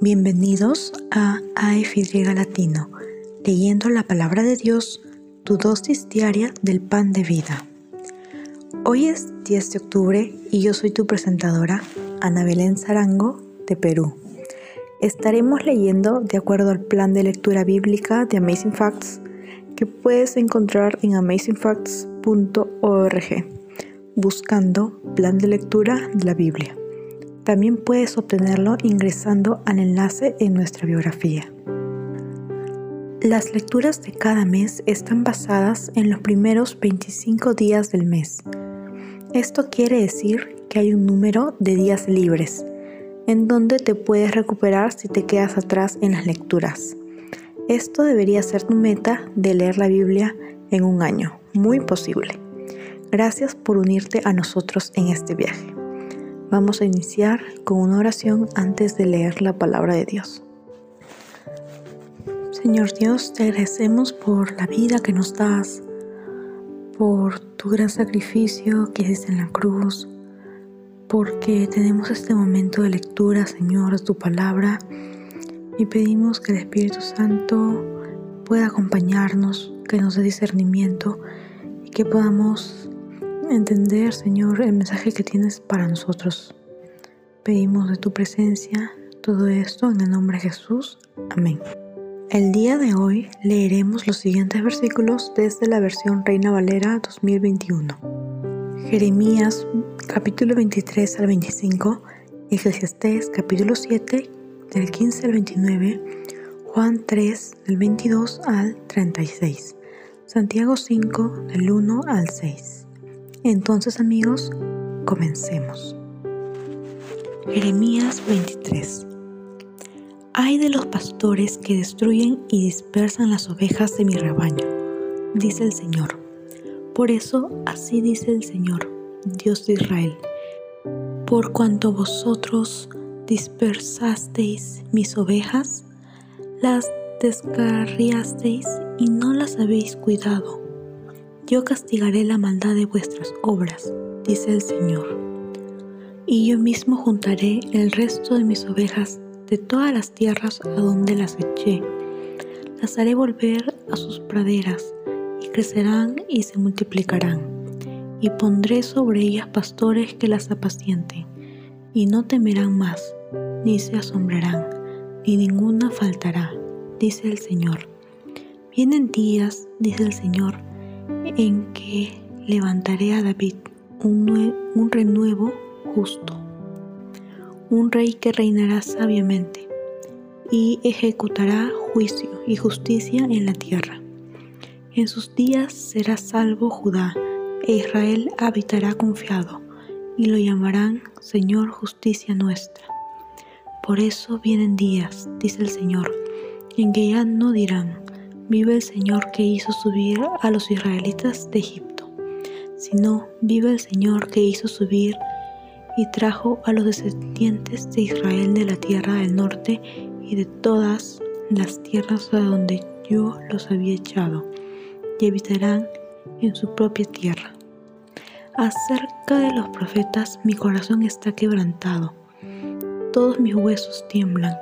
Bienvenidos a AFY Latino, leyendo la palabra de Dios, tu dosis diaria del pan de vida. Hoy es 10 de octubre y yo soy tu presentadora, Ana Belén Zarango, de Perú. Estaremos leyendo de acuerdo al plan de lectura bíblica de Amazing Facts que puedes encontrar en amazingfacts.org, buscando plan de lectura de la Biblia. También puedes obtenerlo ingresando al enlace en nuestra biografía. Las lecturas de cada mes están basadas en los primeros 25 días del mes. Esto quiere decir que hay un número de días libres, en donde te puedes recuperar si te quedas atrás en las lecturas. Esto debería ser tu meta de leer la Biblia en un año, muy posible. Gracias por unirte a nosotros en este viaje. Vamos a iniciar con una oración antes de leer la palabra de Dios. Señor Dios, te agradecemos por la vida que nos das, por tu gran sacrificio que hiciste en la cruz, porque tenemos este momento de lectura, Señor, de tu palabra, y pedimos que el Espíritu Santo pueda acompañarnos, que nos dé discernimiento y que podamos entender, Señor, el mensaje que tienes para nosotros. Pedimos de tu presencia todo esto en el nombre de Jesús. Amén. El día de hoy leeremos los siguientes versículos desde la versión Reina Valera 2021. Jeremías capítulo 23 al 25, Eclesiastés capítulo 7 del 15 al 29, Juan 3 del 22 al 36, Santiago 5 del 1 al 6. Entonces amigos, comencemos. Jeremías 23 Hay de los pastores que destruyen y dispersan las ovejas de mi rebaño, dice el Señor. Por eso así dice el Señor, Dios de Israel. Por cuanto vosotros dispersasteis mis ovejas, las descarriasteis y no las habéis cuidado yo castigaré la maldad de vuestras obras, dice el Señor. Y yo mismo juntaré el resto de mis ovejas de todas las tierras a donde las eché. Las haré volver a sus praderas, y crecerán y se multiplicarán. Y pondré sobre ellas pastores que las apacienten, y no temerán más, ni se asombrarán, ni ninguna faltará, dice el Señor. Vienen días, dice el Señor, en que levantaré a David un, un renuevo justo, un rey que reinará sabiamente y ejecutará juicio y justicia en la tierra. En sus días será salvo Judá, e Israel habitará confiado, y lo llamarán Señor justicia nuestra. Por eso vienen días, dice el Señor, en que ya no dirán, vive el Señor que hizo subir a los israelitas de Egipto, sino vive el Señor que hizo subir y trajo a los descendientes de Israel de la tierra del norte y de todas las tierras a donde yo los había echado, y habitarán en su propia tierra. Acerca de los profetas mi corazón está quebrantado, todos mis huesos tiemblan,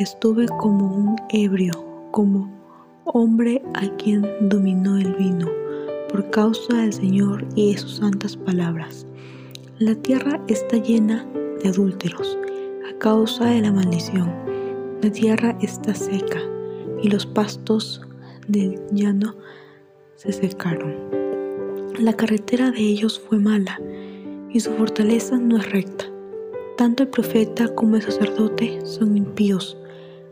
estuve como un ebrio, como hombre a quien dominó el vino, por causa del Señor y de sus santas palabras. La tierra está llena de adúlteros, a causa de la maldición. La tierra está seca, y los pastos del llano se secaron. La carretera de ellos fue mala, y su fortaleza no es recta. Tanto el profeta como el sacerdote son impíos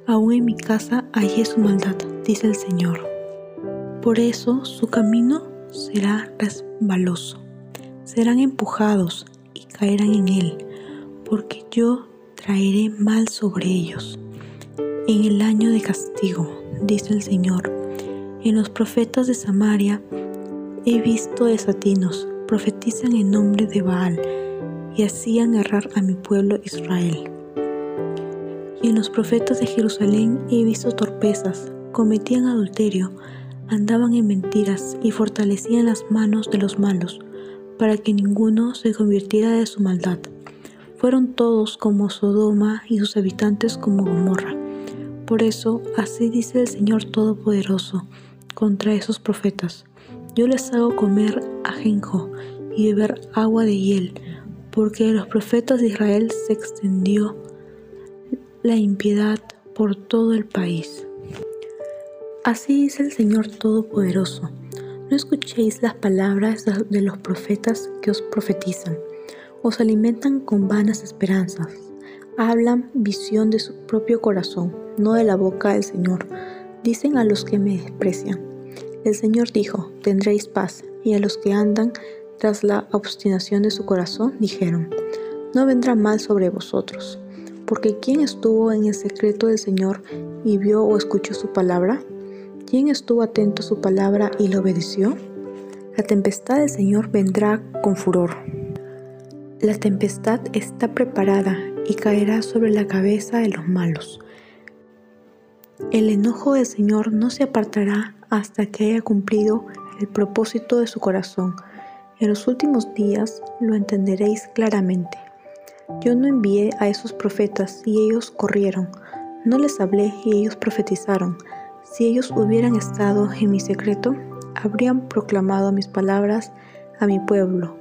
Aún en mi casa hallé su maldad, dice el Señor. Por eso su camino será resbaloso. Serán empujados y caerán en él, porque yo traeré mal sobre ellos. En el año de castigo, dice el Señor, en los profetas de Samaria he visto desatinos, profetizan en nombre de Baal y hacían errar a mi pueblo Israel. Y en los profetas de Jerusalén he visto torpezas, cometían adulterio, andaban en mentiras y fortalecían las manos de los malos, para que ninguno se convirtiera de su maldad. Fueron todos como Sodoma y sus habitantes como Gomorra. Por eso, así dice el Señor Todopoderoso contra esos profetas. Yo les hago comer ajenjo y beber agua de hiel, porque de los profetas de Israel se extendió la impiedad por todo el país. Así dice el Señor Todopoderoso. No escuchéis las palabras de los profetas que os profetizan. Os alimentan con vanas esperanzas. Hablan visión de su propio corazón, no de la boca del Señor. Dicen a los que me desprecian. El Señor dijo, tendréis paz, y a los que andan tras la obstinación de su corazón dijeron, no vendrá mal sobre vosotros. Porque ¿quién estuvo en el secreto del Señor y vio o escuchó su palabra? ¿Quién estuvo atento a su palabra y le obedeció? La tempestad del Señor vendrá con furor. La tempestad está preparada y caerá sobre la cabeza de los malos. El enojo del Señor no se apartará hasta que haya cumplido el propósito de su corazón en los últimos días lo entenderéis claramente. Yo no envié a esos profetas y ellos corrieron. No les hablé y ellos profetizaron. Si ellos hubieran estado en mi secreto, habrían proclamado mis palabras a mi pueblo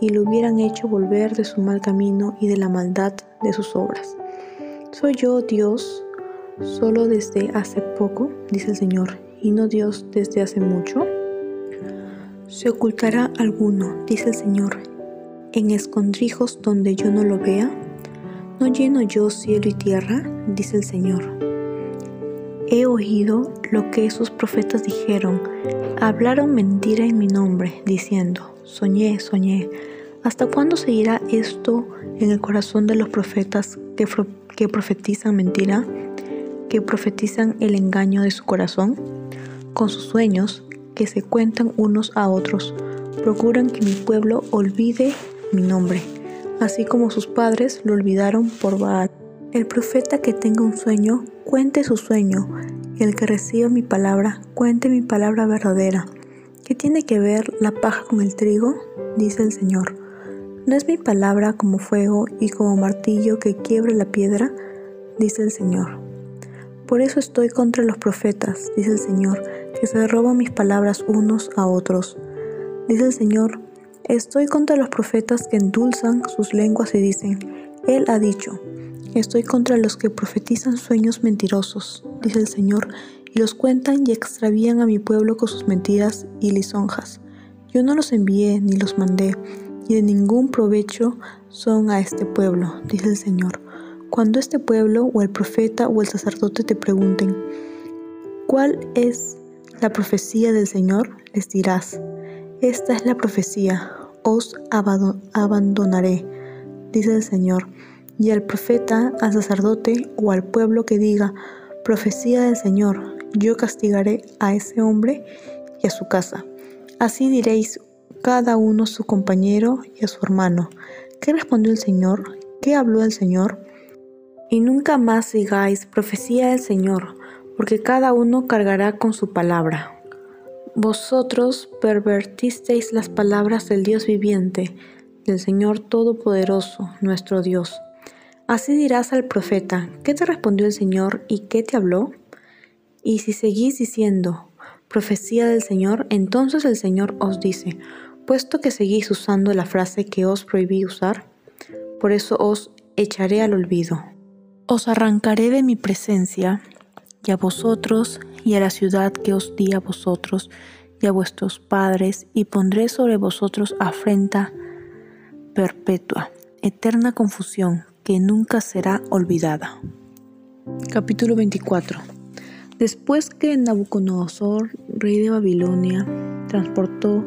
y lo hubieran hecho volver de su mal camino y de la maldad de sus obras. ¿Soy yo Dios solo desde hace poco, dice el Señor, y no Dios desde hace mucho? ¿Se ocultará alguno, dice el Señor, en escondrijos donde yo no lo vea? ¿No lleno yo cielo y tierra? dice el Señor. He oído lo que esos profetas dijeron. Hablaron mentira en mi nombre, diciendo, soñé, soñé. ¿Hasta cuándo seguirá esto en el corazón de los profetas que, que profetizan mentira? ¿Que profetizan el engaño de su corazón? Con sus sueños que se cuentan unos a otros, procuran que mi pueblo olvide mi nombre, así como sus padres lo olvidaron por Baal. El profeta que tenga un sueño, cuente su sueño, y el que reciba mi palabra, cuente mi palabra verdadera. ¿Qué tiene que ver la paja con el trigo? dice el Señor. ¿No es mi palabra como fuego y como martillo que quiebre la piedra? dice el Señor. Por eso estoy contra los profetas, dice el Señor, que se roban mis palabras unos a otros. Dice el Señor, estoy contra los profetas que endulzan sus lenguas y dicen, Él ha dicho. Estoy contra los que profetizan sueños mentirosos, dice el Señor, y los cuentan y extravían a mi pueblo con sus mentiras y lisonjas. Yo no los envié ni los mandé, y de ningún provecho son a este pueblo, dice el Señor. Cuando este pueblo o el profeta o el sacerdote te pregunten, ¿cuál es la profecía del Señor? Les dirás, esta es la profecía, os abandonaré, dice el Señor. Y al profeta, al sacerdote o al pueblo que diga, profecía del Señor, yo castigaré a ese hombre y a su casa. Así diréis cada uno a su compañero y a su hermano. ¿Qué respondió el Señor? ¿Qué habló el Señor? Y nunca más sigáis profecía del Señor, porque cada uno cargará con su palabra. Vosotros pervertisteis las palabras del Dios viviente, del Señor Todopoderoso, nuestro Dios. Así dirás al profeta, ¿qué te respondió el Señor y qué te habló? Y si seguís diciendo, profecía del Señor, entonces el Señor os dice, puesto que seguís usando la frase que os prohibí usar, por eso os echaré al olvido. Os arrancaré de mi presencia, y a vosotros, y a la ciudad que os di a vosotros, y a vuestros padres, y pondré sobre vosotros afrenta perpetua, eterna confusión, que nunca será olvidada. Capítulo 24 Después que Nabucodonosor, rey de Babilonia, transportó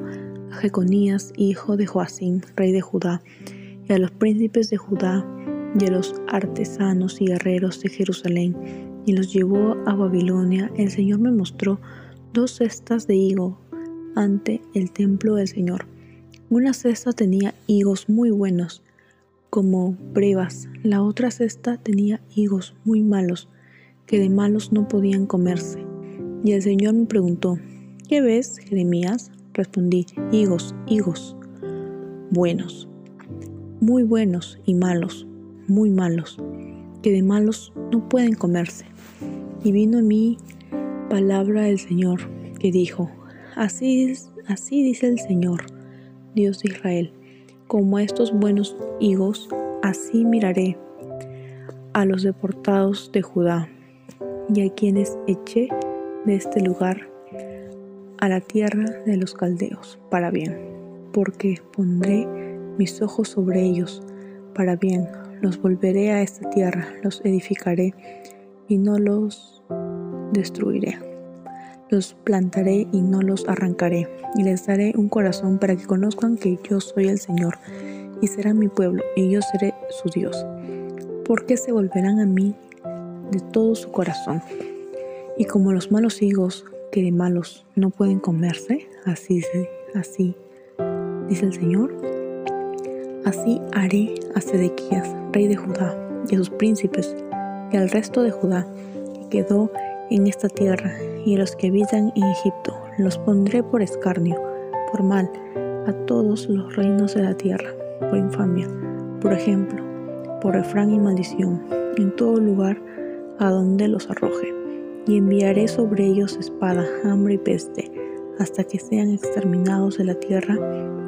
a Jeconías, hijo de Joacín, rey de Judá, y a los príncipes de Judá, de los artesanos y guerreros de Jerusalén y los llevó a Babilonia, el Señor me mostró dos cestas de higo ante el templo del Señor. Una cesta tenía higos muy buenos, como brevas. La otra cesta tenía higos muy malos, que de malos no podían comerse. Y el Señor me preguntó, ¿qué ves, Jeremías? Respondí, higos, higos, buenos. muy buenos y malos, muy malos, que de malos no pueden comerse. Y vino a mí palabra del Señor, que dijo, así, así dice el Señor, Dios de Israel, como estos buenos higos, así miraré a los deportados de Judá y a quienes eché de este lugar a la tierra de los caldeos para bien, porque pondré mis ojos sobre ellos para bien, los volveré a esta tierra, los edificaré y no los destruiré. Los plantaré y no los arrancaré, y les daré un corazón para que conozcan que yo soy el Señor, y serán mi pueblo, y yo seré su Dios. Porque se volverán a mí de todo su corazón. Y como los malos higos que de malos no pueden comerse, así, así dice el Señor, así haré a Sedequías, rey de Judá, y a sus príncipes, y al resto de Judá, que quedó en esta tierra, y los que habitan en Egipto, los pondré por escarnio, por mal, a todos los reinos de la tierra, por infamia, por ejemplo, por refrán y maldición, en todo lugar a donde los arroje, y enviaré sobre ellos espada, hambre y peste, hasta que sean exterminados de la tierra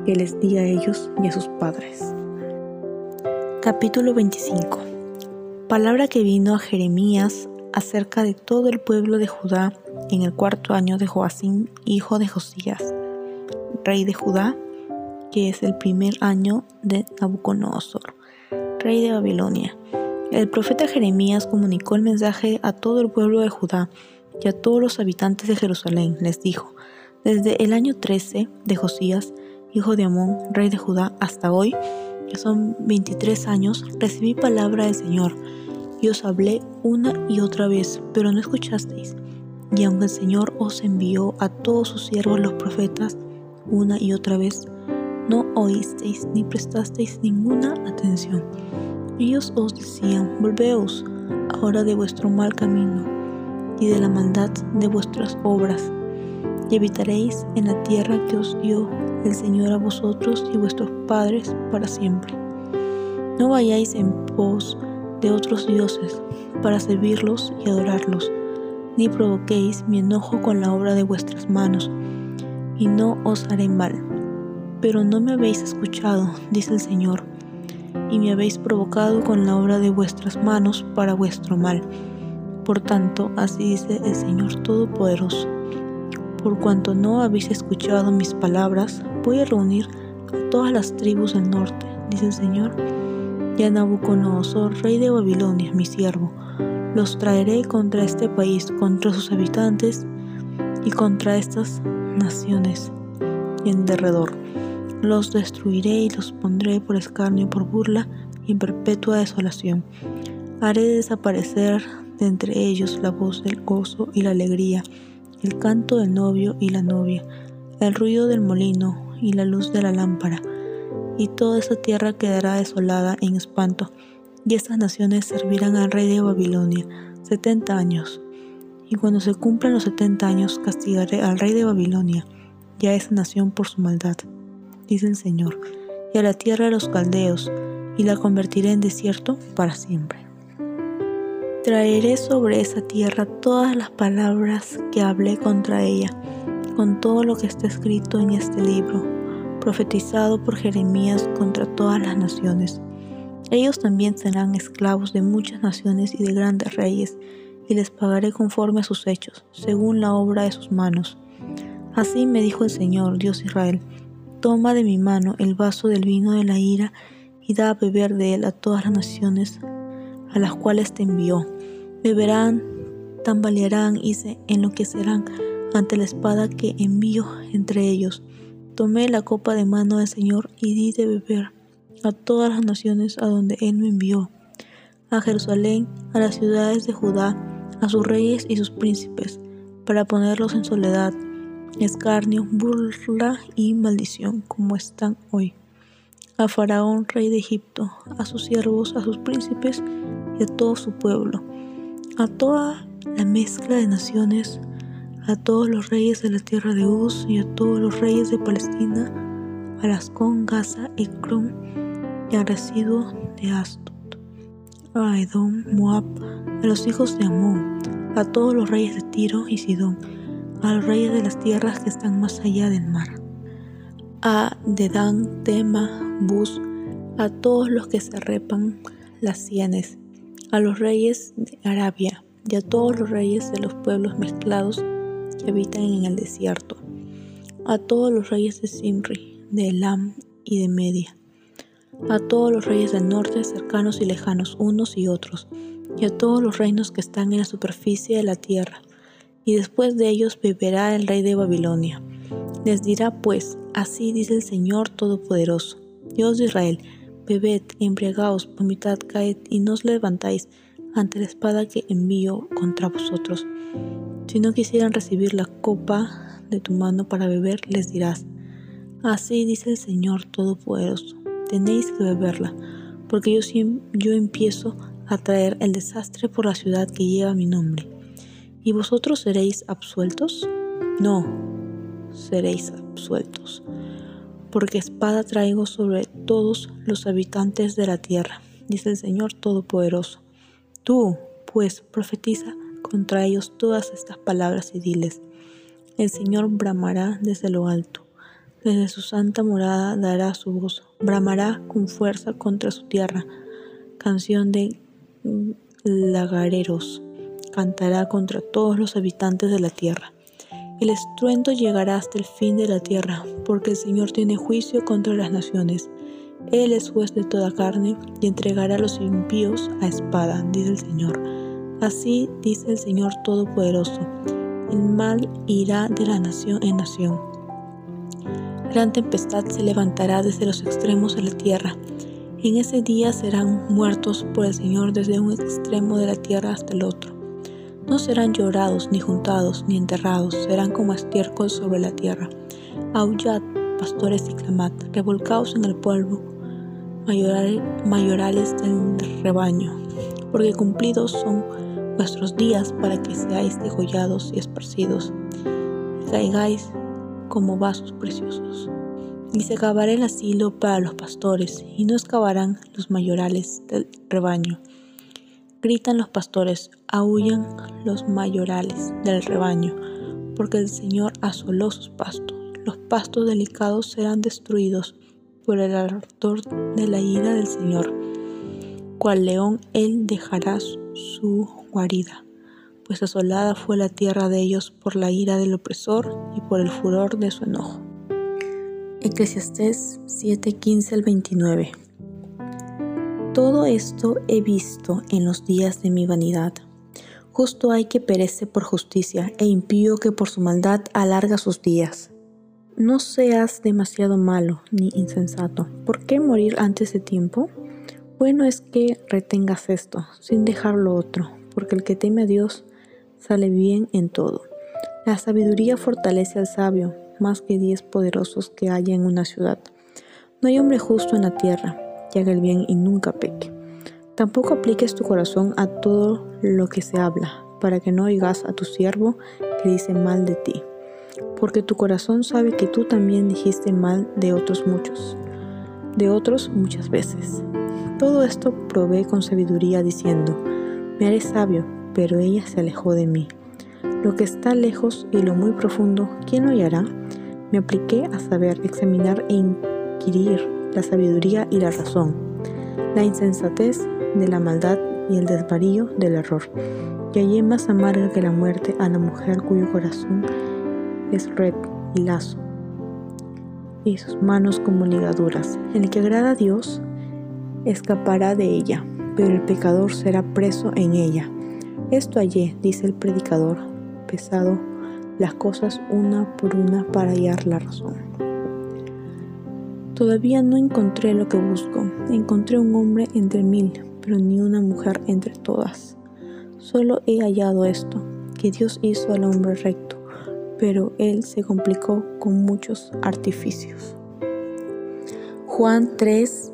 que les di a ellos y a sus padres. Capítulo 25 Palabra que vino a Jeremías acerca de todo el pueblo de Judá en el cuarto año de Joacim, hijo de Josías, rey de Judá, que es el primer año de Nabucodonosor, rey de Babilonia el profeta Jeremías comunicó el mensaje a todo el pueblo de Judá y a todos los habitantes de Jerusalén. Les dijo, desde el año 13 de Josías, hijo de Amón, rey de Judá, hasta hoy, que son 23 años, recibí palabra del Señor y os hablé una y otra vez, pero no escuchasteis. Y aunque el Señor os envió a todos sus siervos los profetas una y otra vez, no oísteis ni prestasteis ninguna atención. Ellos os decían, volveos ahora de vuestro mal camino y de la maldad de vuestras obras, y habitaréis en la tierra que os dio el Señor a vosotros y vuestros padres para siempre. No vayáis en pos de otros dioses para servirlos y adorarlos, ni provoquéis mi enojo con la obra de vuestras manos, y no os haré mal. Pero no me habéis escuchado, dice el Señor y me habéis provocado con la obra de vuestras manos para vuestro mal. Por tanto, así dice el Señor Todopoderoso. Por cuanto no habéis escuchado mis palabras, voy a reunir a todas las tribus del norte, dice el Señor, y a Nabucodonosor, rey de Babilonia, mi siervo. Los traeré contra este país, contra sus habitantes y contra estas naciones en derredor los destruiré y los pondré por escarnio, por burla y en perpetua desolación. Haré desaparecer de entre ellos la voz del gozo y la alegría, el canto del novio y la novia, el ruido del molino y la luz de la lámpara. Y toda esa tierra quedará desolada en espanto, y estas naciones servirán al rey de Babilonia setenta años. Y cuando se cumplan los setenta años, castigaré al rey de Babilonia y a esa nación por su maldad dice el Señor, y a la tierra de los caldeos, y la convertiré en desierto para siempre. Traeré sobre esa tierra todas las palabras que hablé contra ella, con todo lo que está escrito en este libro, profetizado por Jeremías contra todas las naciones. Ellos también serán esclavos de muchas naciones y de grandes reyes, y les pagaré conforme a sus hechos, según la obra de sus manos. Así me dijo el Señor, Dios Israel, Toma de mi mano el vaso del vino de la ira y da a beber de él a todas las naciones a las cuales te envió. Beberán, tambalearán y se enloquecerán ante la espada que envío entre ellos. Tomé la copa de mano del Señor y di de beber a todas las naciones a donde Él me envió, a Jerusalén, a las ciudades de Judá, a sus reyes y sus príncipes, para ponerlos en soledad escarnio, burla y maldición como están hoy. A Faraón, rey de Egipto, a sus siervos, a sus príncipes y a todo su pueblo, a toda la mezcla de naciones, a todos los reyes de la tierra de Uz y a todos los reyes de Palestina, a las con Gaza, Crom y al residuo de Astot, a Edom, Moab, a los hijos de Amón, a todos los reyes de Tiro y Sidón, a los reyes de las tierras que están más allá del mar, a Dedán, Tema, Bus, a todos los que se repan las sienes, a los reyes de Arabia y a todos los reyes de los pueblos mezclados que habitan en el desierto, a todos los reyes de Simri, de Elam y de Media, a todos los reyes del norte, cercanos y lejanos unos y otros, y a todos los reinos que están en la superficie de la tierra, y después de ellos beberá el rey de Babilonia. Les dirá pues, así dice el Señor Todopoderoso, Dios de Israel, bebed embriagaos, vomitad, caed y no os levantáis ante la espada que envío contra vosotros. Si no quisieran recibir la copa de tu mano para beber, les dirás, así dice el Señor Todopoderoso, tenéis que beberla, porque yo, yo empiezo a traer el desastre por la ciudad que lleva mi nombre. ¿Y vosotros seréis absueltos? No, seréis absueltos, porque espada traigo sobre todos los habitantes de la tierra, dice el Señor Todopoderoso. Tú, pues, profetiza contra ellos todas estas palabras y diles, el Señor bramará desde lo alto, desde su santa morada dará su voz, bramará con fuerza contra su tierra, canción de lagareros, cantará contra todos los habitantes de la tierra. El estruendo llegará hasta el fin de la tierra, porque el Señor tiene juicio contra las naciones. Él es juez de toda carne y entregará a los impíos a espada, dice el Señor. Así dice el Señor Todopoderoso. El mal irá de la nación en nación. Gran tempestad se levantará desde los extremos de la tierra. En ese día serán muertos por el Señor desde un extremo de la tierra hasta el otro. No serán llorados, ni juntados, ni enterrados, serán como estiércol sobre la tierra. Aullad, pastores, y clamad, revolcaos en el polvo, mayorales del rebaño, porque cumplidos son vuestros días para que seáis degollados y esparcidos, y caigáis como vasos preciosos. Y se acabará el asilo para los pastores, y no excavarán los mayorales del rebaño Gritan los pastores, aullan los mayorales del rebaño, porque el Señor asoló sus pastos. Los pastos delicados serán destruidos por el ardor de la ira del Señor. Cual león él dejará su guarida, pues asolada fue la tierra de ellos por la ira del opresor y por el furor de su enojo. Eclesiastés 7:15 al 29 todo esto he visto en los días de mi vanidad. Justo hay que perece por justicia e impío que por su maldad alarga sus días. No seas demasiado malo ni insensato. ¿Por qué morir antes de tiempo? Bueno es que retengas esto, sin dejar lo otro, porque el que teme a Dios sale bien en todo. La sabiduría fortalece al sabio, más que diez poderosos que haya en una ciudad. No hay hombre justo en la tierra que haga el bien y nunca peque. Tampoco apliques tu corazón a todo lo que se habla, para que no oigas a tu siervo que dice mal de ti, porque tu corazón sabe que tú también dijiste mal de otros muchos, de otros muchas veces. Todo esto probé con sabiduría diciendo, me haré sabio, pero ella se alejó de mí. Lo que está lejos y lo muy profundo, ¿quién lo hallará? Me apliqué a saber, examinar e inquirir la sabiduría y la razón, la insensatez de la maldad y el desvarío del error. Y hallé más amarga que la muerte a la mujer cuyo corazón es red y lazo, y sus manos como ligaduras. El que agrada a Dios escapará de ella, pero el pecador será preso en ella. Esto hallé, dice el predicador, pesado las cosas una por una para hallar la razón. Todavía no encontré lo que busco. Encontré un hombre entre mil, pero ni una mujer entre todas. Solo he hallado esto, que Dios hizo al hombre recto, pero él se complicó con muchos artificios. Juan 3,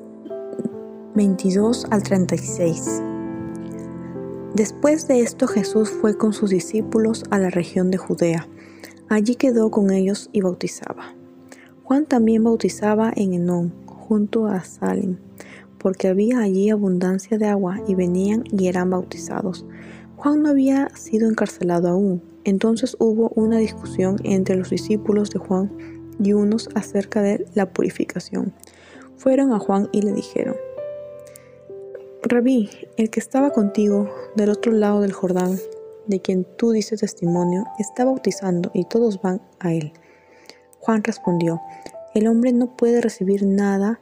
22 al 36. Después de esto Jesús fue con sus discípulos a la región de Judea. Allí quedó con ellos y bautizaba. Juan también bautizaba en Enón, junto a Salim, porque había allí abundancia de agua y venían y eran bautizados. Juan no había sido encarcelado aún. Entonces hubo una discusión entre los discípulos de Juan y unos acerca de la purificación. Fueron a Juan y le dijeron, Rabí, el que estaba contigo del otro lado del Jordán, de quien tú dices testimonio, está bautizando y todos van a él. Juan respondió, el hombre no puede recibir nada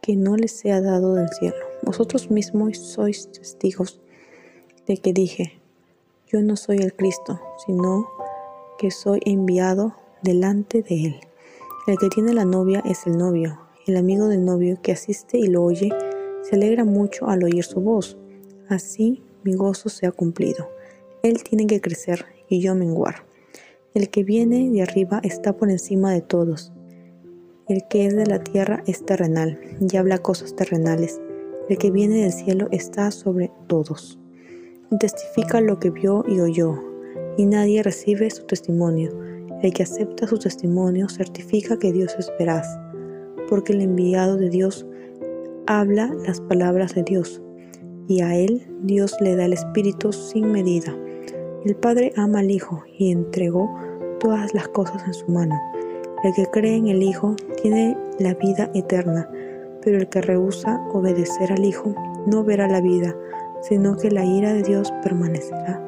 que no le sea dado del cielo. Vosotros mismos sois testigos de que dije, yo no soy el Cristo, sino que soy enviado delante de él. El que tiene la novia es el novio. El amigo del novio que asiste y lo oye se alegra mucho al oír su voz. Así mi gozo se ha cumplido. Él tiene que crecer y yo menguar. El que viene de arriba está por encima de todos. El que es de la tierra es terrenal y habla cosas terrenales. El que viene del cielo está sobre todos. Testifica lo que vio y oyó, y nadie recibe su testimonio. El que acepta su testimonio certifica que Dios es veraz, porque el enviado de Dios habla las palabras de Dios, y a él Dios le da el Espíritu sin medida. El Padre ama al Hijo y entregó todas las cosas en su mano. El que cree en el Hijo tiene la vida eterna, pero el que rehúsa obedecer al Hijo no verá la vida, sino que la ira de Dios permanecerá,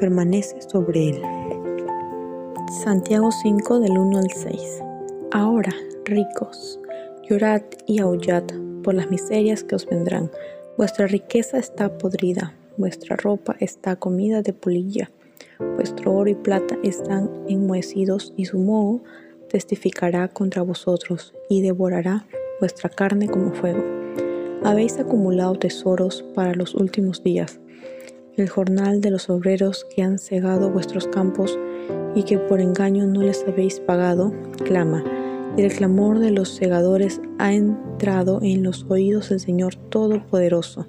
permanece sobre él. Santiago 5 del 1 al 6. Ahora, ricos, llorad y aullad por las miserias que os vendrán. Vuestra riqueza está podrida, vuestra ropa está comida de polilla, vuestro oro y plata están enmohecidos y su moho testificará contra vosotros y devorará vuestra carne como fuego. Habéis acumulado tesoros para los últimos días. El jornal de los obreros que han cegado vuestros campos y que por engaño no les habéis pagado, clama y el clamor de los segadores ha entrado en los oídos del Señor Todopoderoso.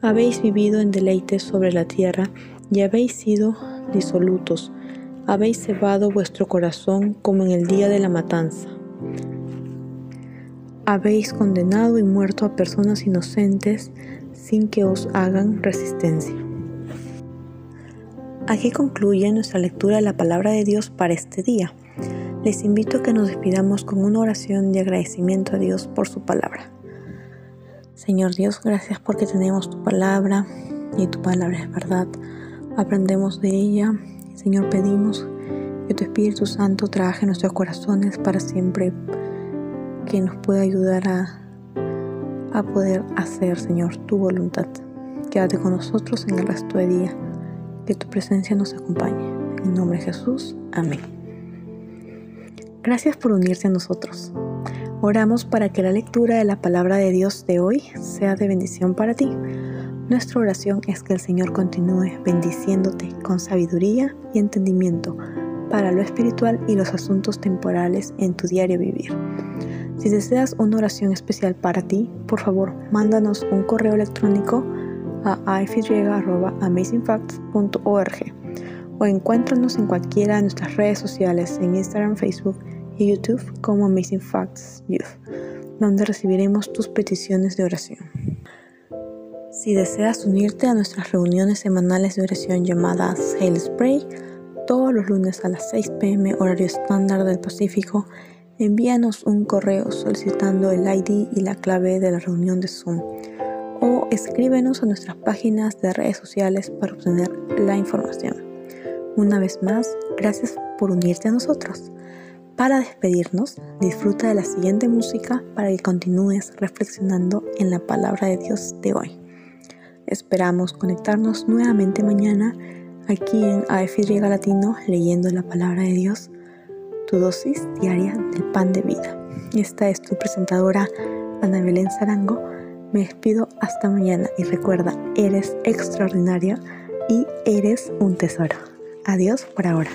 Habéis vivido en deleites sobre la tierra y habéis sido disolutos. Habéis cebado vuestro corazón como en el día de la matanza. Habéis condenado y muerto a personas inocentes sin que os hagan resistencia. Aquí concluye nuestra lectura de la palabra de Dios para este día les invito a que nos despidamos con una oración de agradecimiento a Dios por su palabra. Señor Dios, gracias porque tenemos tu palabra y tu palabra es verdad. Aprendemos de ella. Señor, pedimos que tu Espíritu Santo trabaje en nuestros corazones para siempre, que nos pueda ayudar a, a poder hacer, Señor, tu voluntad. Quédate con nosotros en el resto del día. Que tu presencia nos acompañe. En nombre de Jesús. Amén. Gracias por unirse a nosotros. Oramos para que la lectura de la palabra de Dios de hoy sea de bendición para ti. Nuestra oración es que el Señor continúe bendiciéndote con sabiduría y entendimiento para lo espiritual y los asuntos temporales en tu diario vivir. Si deseas una oración especial para ti, por favor, mándanos un correo electrónico a ify.amazingfacts.org o encuéntranos en cualquiera de nuestras redes sociales en Instagram, Facebook y YouTube como Amazing Facts Youth, donde recibiremos tus peticiones de oración. Si deseas unirte a nuestras reuniones semanales de oración llamadas Hail Spray, todos los lunes a las 6 pm horario estándar del Pacífico, envíanos un correo solicitando el ID y la clave de la reunión de Zoom o escríbenos a nuestras páginas de redes sociales para obtener la información. Una vez más, gracias por unirte a nosotros. Para despedirnos, disfruta de la siguiente música para que continúes reflexionando en la palabra de Dios de hoy. Esperamos conectarnos nuevamente mañana aquí en AFY Latino leyendo la palabra de Dios, tu dosis diaria del pan de vida. Esta es tu presentadora Ana Belén Zarango. Me despido hasta mañana y recuerda, eres extraordinaria y eres un tesoro. Adiós por ahora.